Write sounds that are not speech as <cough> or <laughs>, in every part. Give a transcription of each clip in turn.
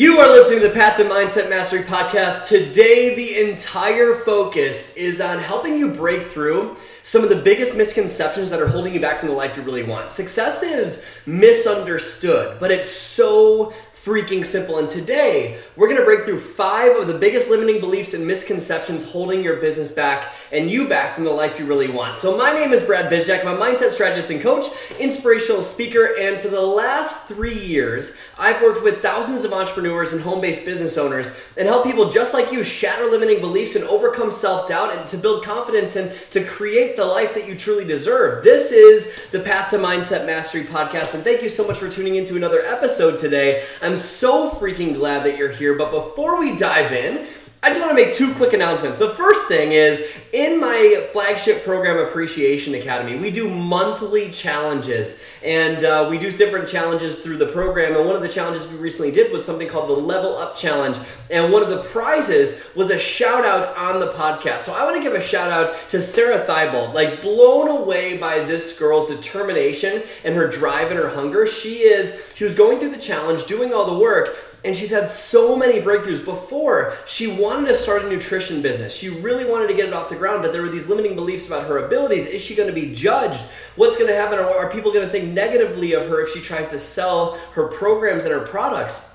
You are listening to the Path to Mindset Mastery podcast. Today, the entire focus is on helping you break through some of the biggest misconceptions that are holding you back from the life you really want. Success is misunderstood, but it's so freaking simple. And today, we're to break through five of the biggest limiting beliefs and misconceptions holding your business back and you back from the life you really want. So, my name is Brad Bizjak. I'm a mindset strategist and coach, inspirational speaker, and for the last three years, I've worked with thousands of entrepreneurs and home based business owners and help people just like you shatter limiting beliefs and overcome self doubt and to build confidence and to create the life that you truly deserve. This is the Path to Mindset Mastery podcast, and thank you so much for tuning into another episode today. I'm so freaking glad that you're here. But before we dive in, I just want to make two quick announcements. The first thing is in my flagship program, Appreciation Academy, we do monthly challenges and uh, we do different challenges through the program. And one of the challenges we recently did was something called the Level Up Challenge. And one of the prizes was a shout out on the podcast. So I want to give a shout out to Sarah Thibault. Like, blown away by this girl's determination and her drive and her hunger. She is, she was going through the challenge, doing all the work and she's had so many breakthroughs. Before she wanted to start a nutrition business. She really wanted to get it off the ground but there were these limiting beliefs about her abilities. Is she going to be judged? What's going to happen are people going to think negatively of her if she tries to sell her programs and her products?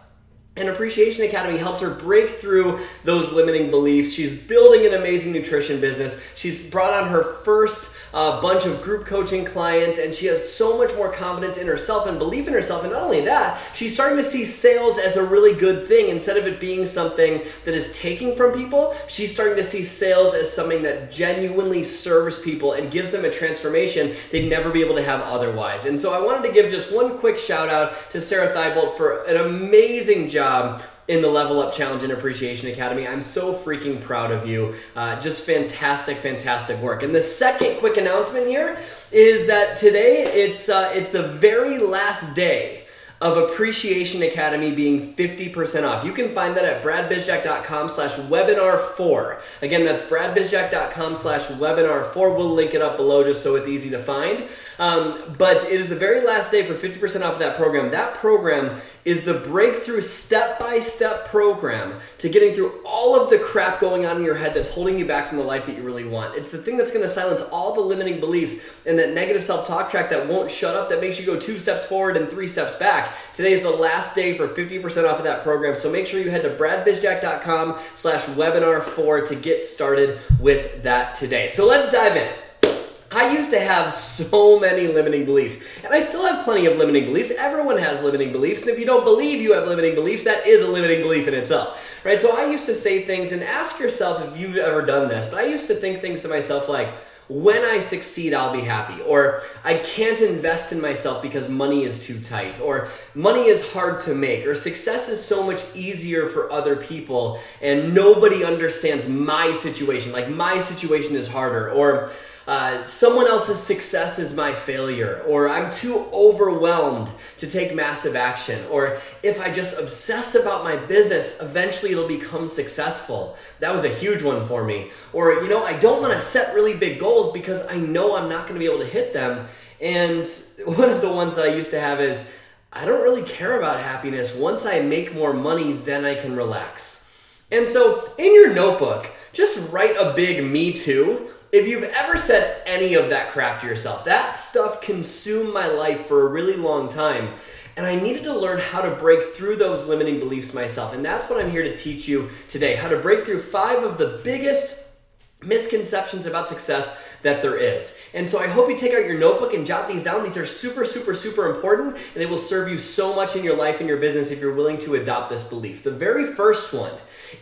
And Appreciation Academy helps her break through those limiting beliefs. She's building an amazing nutrition business. She's brought on her first a bunch of group coaching clients, and she has so much more confidence in herself and belief in herself. And not only that, she's starting to see sales as a really good thing instead of it being something that is taking from people. She's starting to see sales as something that genuinely serves people and gives them a transformation they'd never be able to have otherwise. And so I wanted to give just one quick shout out to Sarah Thibault for an amazing job in the Level Up Challenge and Appreciation Academy. I'm so freaking proud of you. Uh, just fantastic, fantastic work. And the second quick announcement here is that today it's uh, it's the very last day of Appreciation Academy being 50% off. You can find that at bradbizjack.com slash webinar 4. Again, that's bradbizjack.com slash webinar 4. We'll link it up below just so it's easy to find. Um, but it is the very last day for 50% off of that program. That program is the breakthrough step by step program to getting through all of the crap going on in your head that's holding you back from the life that you really want. It's the thing that's to silence all the limiting beliefs and that negative self talk track that won't shut up, that makes you go two steps forward and three steps back. Today is the last day for 50% off of that program, so make sure you head to bradbizjack.com slash webinar 4 to get started with that today. So let's dive in. I used to have so many limiting beliefs, and I still have plenty of limiting beliefs. Everyone has limiting beliefs, and if you don't believe you have limiting beliefs, that is a limiting belief in itself, right? So I used to say things, and ask yourself if you've ever done this, but I used to think things to myself like, when I succeed, I'll be happy. Or I can't invest in myself because money is too tight. Or money is hard to make. Or success is so much easier for other people and nobody understands my situation. Like my situation is harder. Or uh, someone else's success is my failure, or I'm too overwhelmed to take massive action, or if I just obsess about my business, eventually it'll become successful. That was a huge one for me. Or, you know, I don't want to set really big goals because I know I'm not going to be able to hit them. And <laughs> one of the ones that I used to have is I don't really care about happiness. Once I make more money, then I can relax. And so in your notebook, just write a big me too if you've ever said any of that crap to yourself, that stuff consumed my life for a really long time. And I needed to learn how to break through those limiting beliefs myself. And that's what I'm here to teach you today how to break through five of the biggest misconceptions about success that there is. And so I hope you take out your notebook and jot these down. These are super, super, super important, and they will serve you so much in your life and your business if you're willing to adopt this belief. The very first one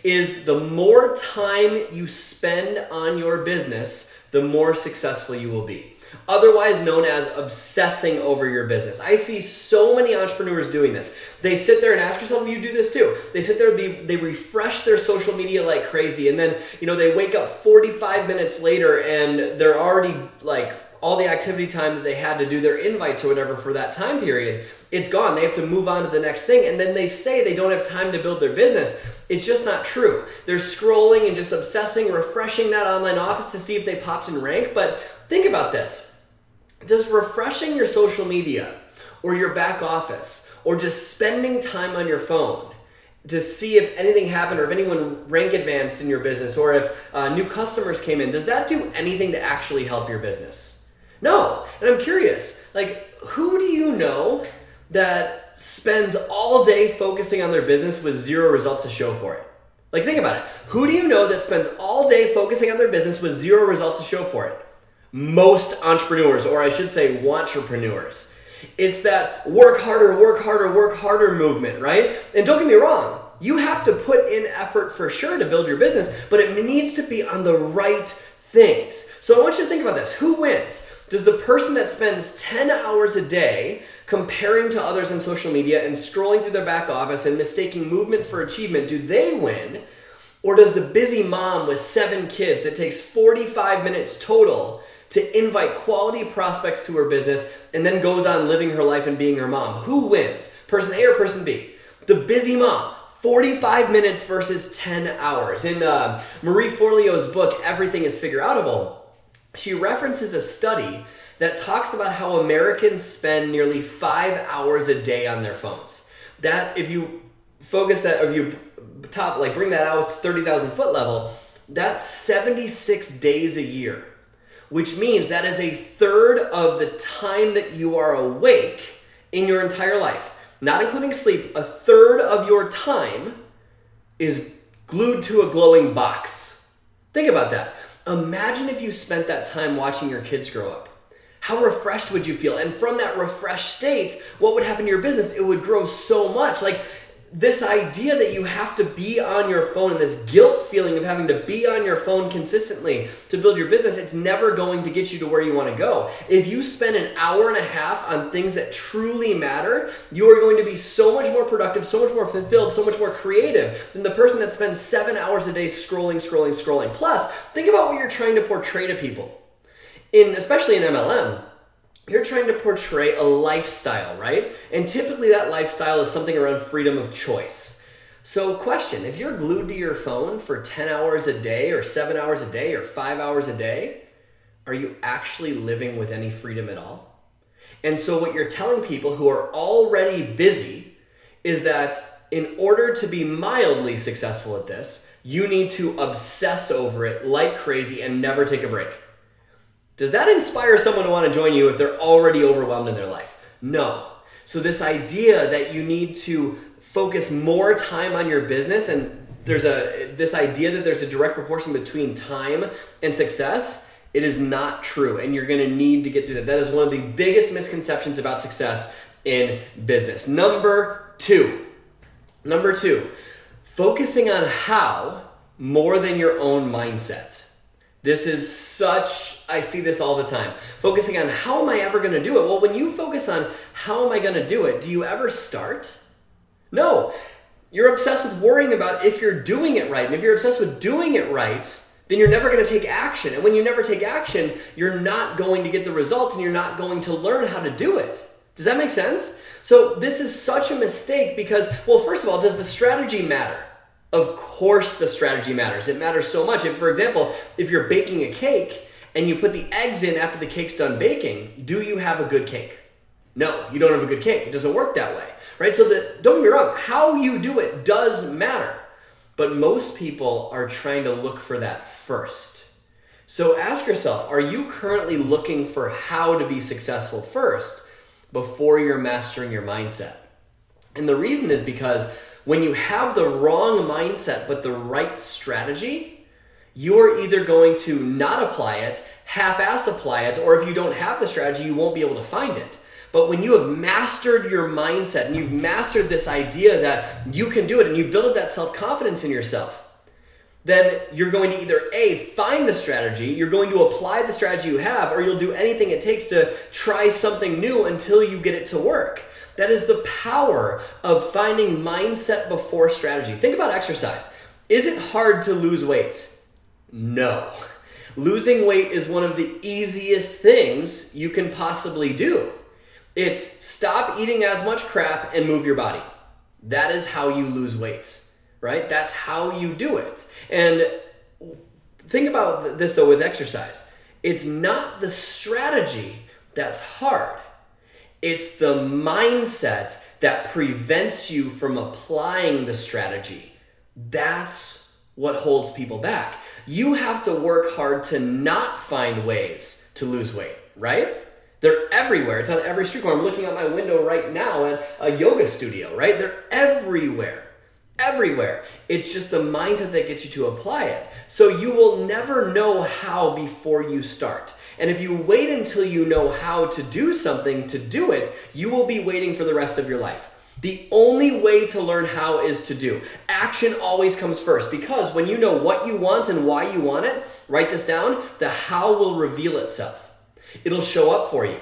is the more time you spend on your business, the more successful you will be. Otherwise known as obsessing over your business. I see so many entrepreneurs doing this. They sit there and ask yourself you do this too. They sit there, they, they refresh their social media like crazy, and then you know they wake up 45 minutes later and they're already like all the activity time that they had to do their invites or whatever for that time period, it's gone. They have to move on to the next thing. And then they say they don't have time to build their business. It's just not true. They're scrolling and just obsessing, refreshing that online office to see if they popped in rank. But think about this Does refreshing your social media or your back office or just spending time on your phone to see if anything happened or if anyone rank advanced in your business or if uh, new customers came in, does that do anything to actually help your business? No. And I'm curious, like, who do you know that spends all day focusing on their business with zero results to show for it? Like, think about it. Who do you know that spends all day focusing on their business with zero results to show for it? Most entrepreneurs, or I should say, entrepreneurs. It's that work harder, work harder, work harder movement, right? And don't get me wrong, you have to put in effort for sure to build your business, but it needs to be on the right things. So I want you to think about this. Who wins? Does the person that spends 10 hours a day comparing to others on social media and scrolling through their back office and mistaking movement for achievement, do they win? Or does the busy mom with seven kids that takes 45 minutes total to invite quality prospects to her business and then goes on living her life and being her mom. Who wins? Person A or person B? The busy mom. 45 minutes versus 10 hours. In uh, Marie Forleo's book, Everything is Figure Outable, she references a study that talks about how Americans spend nearly five hours a day on their phones. That, if you focus that, if you top, like bring that out 30,000 foot level, that's 76 days a year which means that is a third of the time that you are awake in your entire life, not including sleep. A third of your time is glued to a glowing box. Think about that. Imagine if you spent that time watching your kids grow up. How refreshed would you feel? And from that refreshed state, what would happen to your business? It would grow so much. Like this idea that you have to be on your phone and this guilt feeling of having to be on your phone consistently to build your business, it's never going to get you to where you want to go. If you spend an hour and a half on things that truly matter, you are going to be so much more productive, so much more fulfilled, so much more creative than the person that spends seven hours a day scrolling, scrolling, scrolling. Plus, think about what you're trying to portray to people. In especially in MLM, you're trying to portray a lifestyle, right? And typically that lifestyle is something around freedom of choice. So, question if you're glued to your phone for 10 hours a day, or 7 hours a day, or 5 hours a day, are you actually living with any freedom at all? And so, what you're telling people who are already busy is that in order to be mildly successful at this, you need to obsess over it like crazy and never take a break. Does that inspire someone to want to join you if they're already overwhelmed in their life? No. So, this idea that you need to focus more time on your business and there's a this idea that there's a direct proportion between time and success it is not true and you're going to need to get through that that is one of the biggest misconceptions about success in business number 2 number 2 focusing on how more than your own mindset this is such I see this all the time. Focusing on how am I ever going to do it? Well, when you focus on how am I going to do it, do you ever start? No. You're obsessed with worrying about if you're doing it right. And if you're obsessed with doing it right, then you're never going to take action. And when you never take action, you're not going to get the results and you're not going to learn how to do it. Does that make sense? So, this is such a mistake because, well, first of all, does the strategy matter? Of course, the strategy matters. It matters so much. If, for example, if you're baking a cake, and you put the eggs in after the cake's done baking, do you have a good cake? No, you don't have a good cake. It doesn't work that way, right? So that don't get me wrong, how you do it does matter. But most people are trying to look for that first. So ask yourself, are you currently looking for how to be successful first before you're mastering your mindset? And the reason is because when you have the wrong mindset but the right strategy, you're either going to not apply it, half ass apply it, or if you don't have the strategy, you won't be able to find it. But when you have mastered your mindset and you've mastered this idea that you can do it and you build up that self confidence in yourself, then you're going to either A, find the strategy, you're going to apply the strategy you have, or you'll do anything it takes to try something new until you get it to work. That is the power of finding mindset before strategy. Think about exercise. Is it hard to lose weight? No. Losing weight is one of the easiest things you can possibly do. It's stop eating as much crap and move your body. That is how you lose weight, right? That's how you do it. And think about this though with exercise. It's not the strategy that's hard. It's the mindset that prevents you from applying the strategy. That's what holds people back. You have to work hard to not find ways to lose weight, right? They're everywhere. It's on every street corner. I'm looking out my window right now at a yoga studio, right? They're everywhere. Everywhere. It's just the mindset that gets you to apply it. So you will never know how before you start. And if you wait until you know how to do something to do it, you will be waiting for the rest of your life. The only way to learn how is to do. Action always comes first because when you know what you want and why you want it, write this down, the how will reveal itself. It'll show up for you.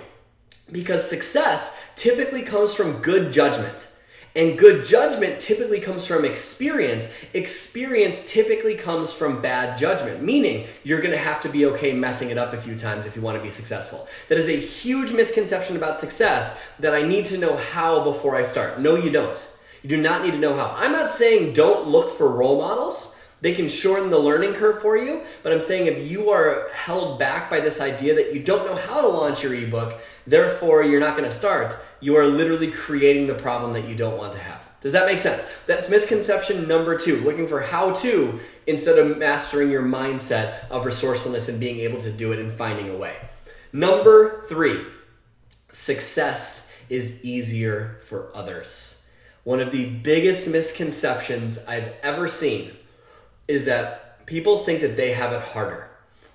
Because success typically comes from good judgment. And good judgment typically comes from experience. Experience typically comes from bad judgment, meaning you're gonna have to be okay messing it up a few times if you wanna be successful. That is a huge misconception about success that I need to know how before I start. No, you don't. You do not need to know how. I'm not saying don't look for role models. They can shorten the learning curve for you, but I'm saying if you are held back by this idea that you don't know how to launch your ebook, therefore you're not going to start, you are literally creating the problem that you don't want to have. Does that make sense? That's misconception number two, looking for how to instead of mastering your mindset of resourcefulness and being able to do it and finding a way. Number three, success is easier for others. One of the biggest misconceptions I've ever seen is that people think that they have it harder,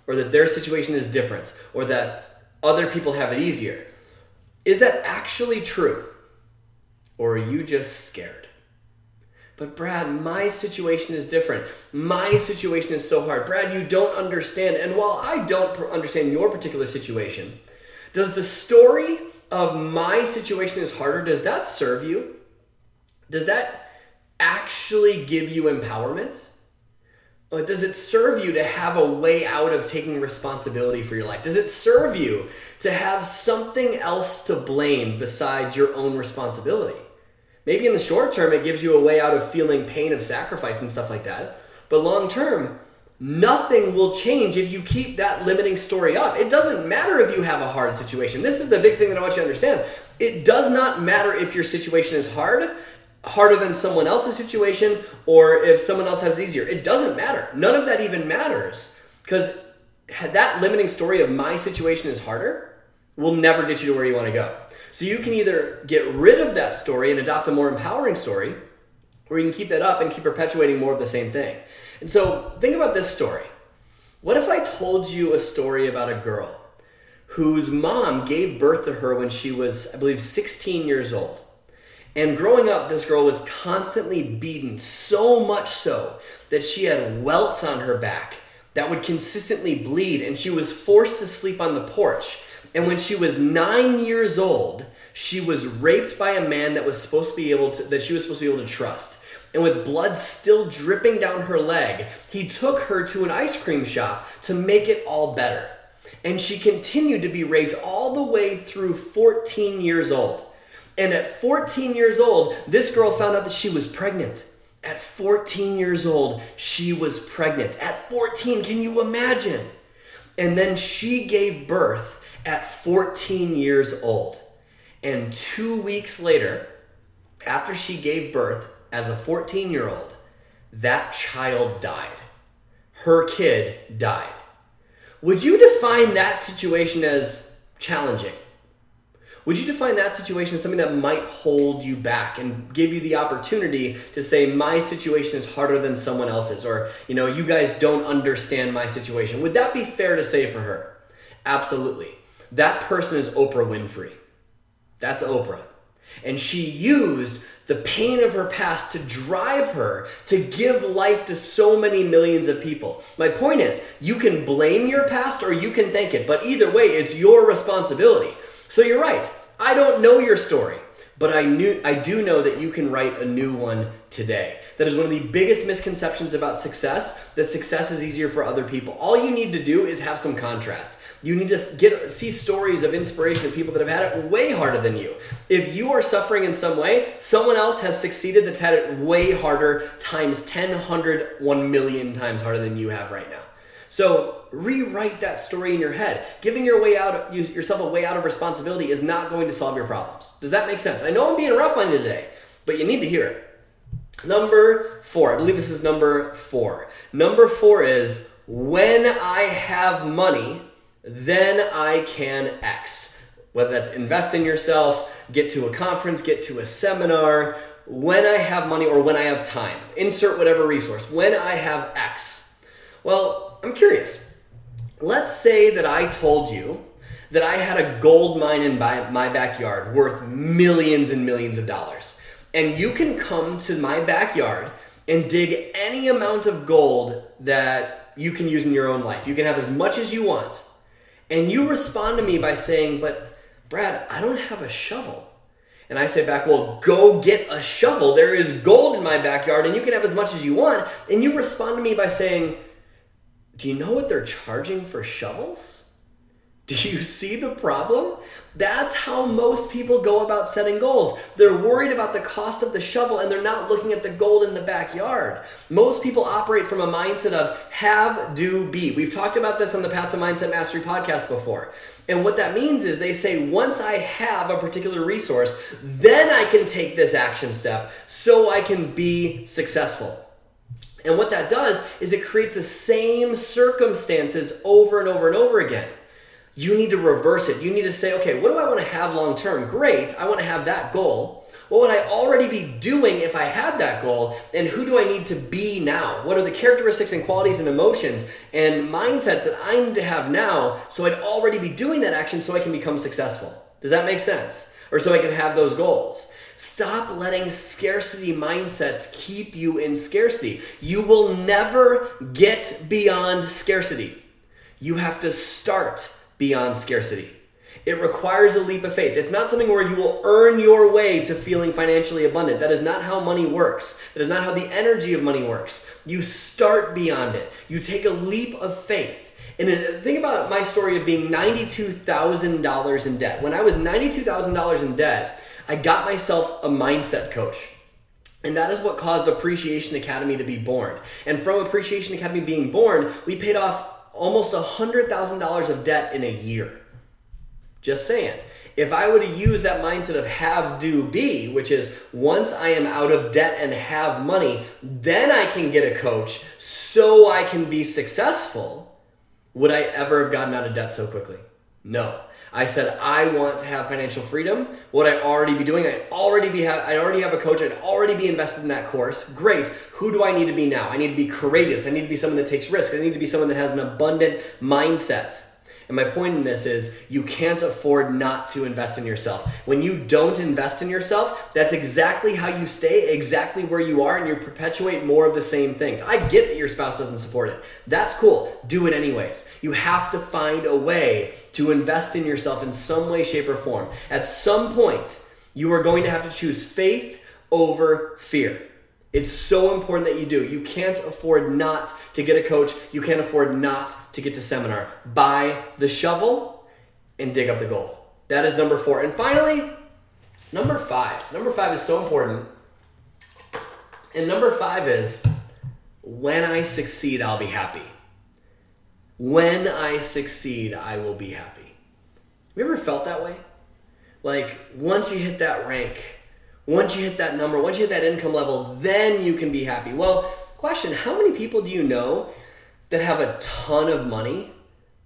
or that their situation is different, or that other people have it easier. Is that actually true? Or are you just scared? But Brad, my situation is different. My situation is so hard. Brad, you don't understand. And while I don't understand your particular situation, does the story of my situation is harder, does that serve you? Does that actually give you empowerment? Does it serve you to have a way out of taking responsibility for your life? Does it serve you to have something else to blame besides your own responsibility? Maybe in the short term, it gives you a way out of feeling pain of sacrifice and stuff like that. But long term, nothing will change if you keep that limiting story up. It doesn't matter if you have a hard situation. This is the big thing that I want you to understand. It does not matter if your situation is hard harder than someone else's situation or if someone else has it easier. It doesn't matter. None of that even matters because that limiting story of my situation is harder will never get you to where you want to go. So you can either get rid of that story and adopt a more empowering story, or you can keep that up and keep perpetuating more of the same thing. And so think about this story. What if I told you a story about a girl whose mom gave birth to her when she was, I believe, 16 years old? And growing up, this girl was constantly beaten, so much so that she had welts on her back that would consistently bleed, and she was forced to sleep on the porch. And when she was nine years old, she was raped by a man that was supposed to be able to that she was supposed to be able to trust. And with blood still dripping down her leg, he took her to an ice cream shop to make it all better. And she continued to be raped all the way through 14 years old. And at 14 years old, this girl found out that she was pregnant. At 14 years old, she was pregnant. At 14, can you imagine? And then she gave birth at 14 years old. And two weeks later, after she gave birth as a 14 year old, that child died. Her kid died. Would you define that situation as challenging? Would you define that situation as something that might hold you back and give you the opportunity to say, my situation is harder than someone else's, or, you know, you guys don't understand my situation? Would that be fair to say for her? Absolutely. That person is Oprah Winfrey. That's Oprah. And she used the pain of her past to drive her to give life to so many millions of people. My point is, you can blame your past or you can thank it, but either way, it's your responsibility. So you're right. I don't know your story, but I knew I do know that you can write a new one today. That is one of the biggest misconceptions about success, that success is easier for other people. All you need to do is have some contrast. You need to get see stories of inspiration of people that have had it way harder than you. If you are suffering in some way, someone else has succeeded that's had it way harder times 10, 100, 1 million times harder than you have right now. So rewrite that story in your head. Giving your way out, yourself a way out of responsibility is not going to solve your problems. Does that make sense? I know I'm being rough on you today, but you need to hear it. Number four, I believe this is number four. Number four is when I have money, then I can X. Whether that's invest in yourself, get to a conference, get to a seminar, when I have money or when I have time. Insert whatever resource. When I have X. Well, I'm curious. Let's say that I told you that I had a gold mine in my backyard worth millions and millions of dollars. And you can come to my backyard and dig any amount of gold that you can use in your own life. You can have as much as you want. And you respond to me by saying, But Brad, I don't have a shovel. And I say back, Well, go get a shovel. There is gold in my backyard and you can have as much as you want. And you respond to me by saying, Do you know what they're charging for shovels? Do you see the problem? That's how most people go about setting goals. They're worried about the cost of the shovel and they're not looking at the gold in the backyard. Most people operate from a mindset of have, do, be. We've talked about this on the Path to Mindset Mastery podcast before. And what that means is they say, once I have a particular resource, then I can take this action step so I can be successful. And what that does is it creates the same circumstances over and over and over again you need to reverse it. You need to say, okay, what do I want to have long term? Great, I want to have that goal. What would I already be doing if I had that goal? And who do I need to be now? What are the characteristics and qualities and emotions and mindsets that I need to have now so I'd already be doing that action so I can become successful? Does that make sense? Or so I can have those goals. Stop letting scarcity mindsets keep you in scarcity. You will never get beyond scarcity. You have to start beyond scarcity. It requires a leap of faith. It's not something where you will earn your way to feeling financially abundant. That is not how money works. That is not how the energy of money works. You start beyond it. You take a leap of faith. And uh, think about my story of being $92,000 in debt. When I was $92,000 in debt, I got myself a mindset coach. And that is what caused Appreciation Academy to be born. And from Appreciation Academy being born, we paid off almost $100,000 of debt in a year. Just saying. If I were to use that mindset of have, do, be, which is once I am out of debt and have money, then I can get a coach so I can be successful, would I ever have gotten out of debt so quickly? No. I said I want to have financial freedom. What I already be doing? I already be have I already have a coach. I'd already be invested in that course. Great. Who do I need to be now? I need to be courageous. I need to be someone that takes risks. I need to be someone that has an abundant mindset. And my point in this is you can't afford not to invest in yourself. When you don't invest in yourself, that's exactly how you stay exactly where you are and you perpetuate more of the same things. I get that your spouse doesn't support it. That's cool. Do it anyways. You have to find a way to invest in yourself in some way, shape, or form. At some point, you are going to have to choose faith over fear. It's so important that you do. You can't afford not to get a coach. You can't afford not to get to seminar. Buy the shovel and dig up the gold. That is number four. And finally, number five. Number five is so important. And number five is when I succeed, I'll be happy. When I succeed, I will be happy. Have you ever felt that way? Like once you hit that rank, once you hit that number, once you hit that income level, then you can be happy. Well, question how many people do you know that have a ton of money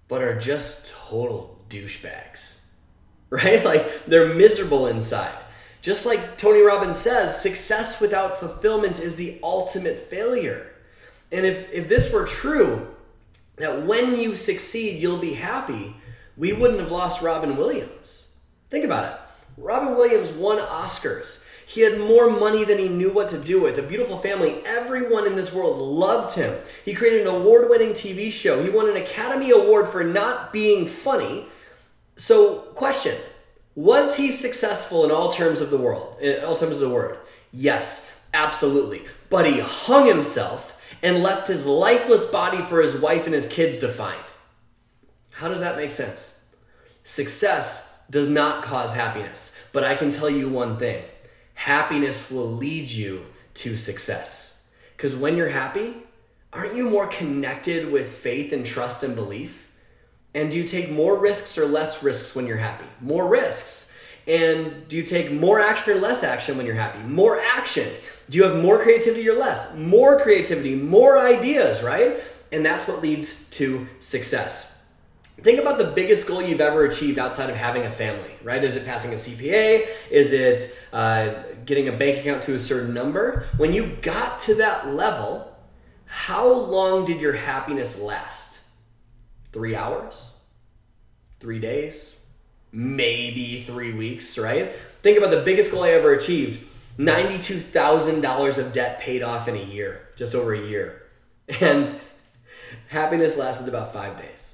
but are just total douchebags? <laughs> Right? Like they're miserable inside. Just like Tony Robbins says, success without fulfillment is the ultimate failure. And if, if this were true, that when you succeed, you'll be happy, we wouldn't have lost Robin Williams. Think about it. Robin Williams won Oscars. He had more money than he knew what to do with. A beautiful family. Everyone in this world loved him. He created an award winning TV show. He won an Academy Award for not being funny. So, question Was he successful in all terms of the world? In all terms of the word? Yes, absolutely. But he hung himself and left his lifeless body for his wife and his kids to find. How does that make sense? Success does not cause happiness, but I can tell you one thing happiness will lead you to success. Because when you're happy, aren't you more connected with faith and trust and belief? And do you take more risks or less risks when you're happy? More risks. And do you take more action or less action when you're happy? More action. Do you have more creativity or less? More creativity, more ideas, right? And that's what leads to success. Think about the biggest goal you've ever achieved outside of having a family, right? Is it passing a CPA? Is it uh, getting a bank account to a certain number? When you got to that level, how long did your happiness last? Three hours? Three days? Maybe three weeks, right? Think about the biggest goal I ever achieved $92,000 of debt paid off in a year, just over a year. And <laughs> happiness lasted about five days.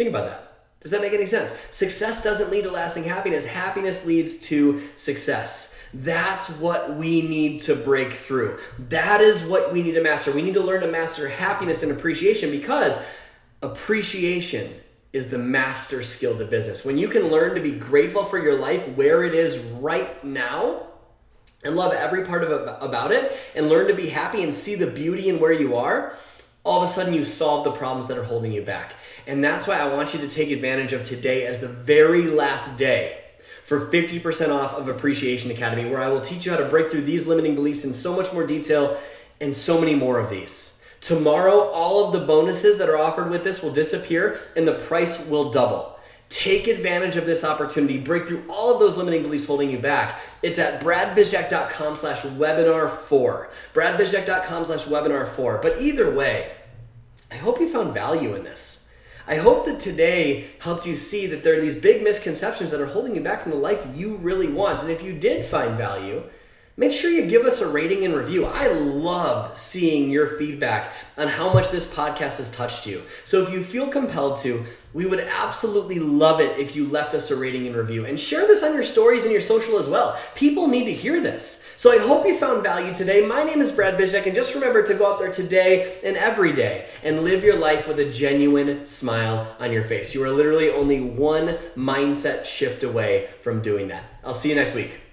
Think about that. Does that make any sense? Success doesn't lead to lasting happiness. Happiness leads to success. That's what we need to break through. That is what we need to master. We need to learn to master happiness and appreciation because appreciation is the master skill to business. When you can learn to be grateful for your life where it is right now, and love every part of about it and learn to be happy and see the beauty in where you are all of a sudden you solve the problems that are holding you back. And that's why I want you to take advantage of today as the very last day for 50% off of Appreciation Academy, where I will teach you how to break through these limiting beliefs in so much more detail and so many more of these. Tomorrow, all of the bonuses that are offered with this will disappear and the price will double. Take advantage of this opportunity. Break through all of those limiting beliefs holding you back. It's at bradbizjack.com slash webinar four. bradbizjack.com slash webinar four. But either way, I hope you found value in this. I hope that today helped you see that there are these big misconceptions that are holding you back from the life you really want. And if you did find value, make sure you give us a rating and review. I love seeing your feedback on how much this podcast has touched you. So if you feel compelled to, we would absolutely love it if you left us a rating and review and share this on your stories and your social as well. People need to hear this. So I hope you found value today. My name is Brad Bizjak, and just remember to go out there today and every day and live your life with a genuine smile on your face. You are literally only one mindset shift away from doing that. I'll see you next week.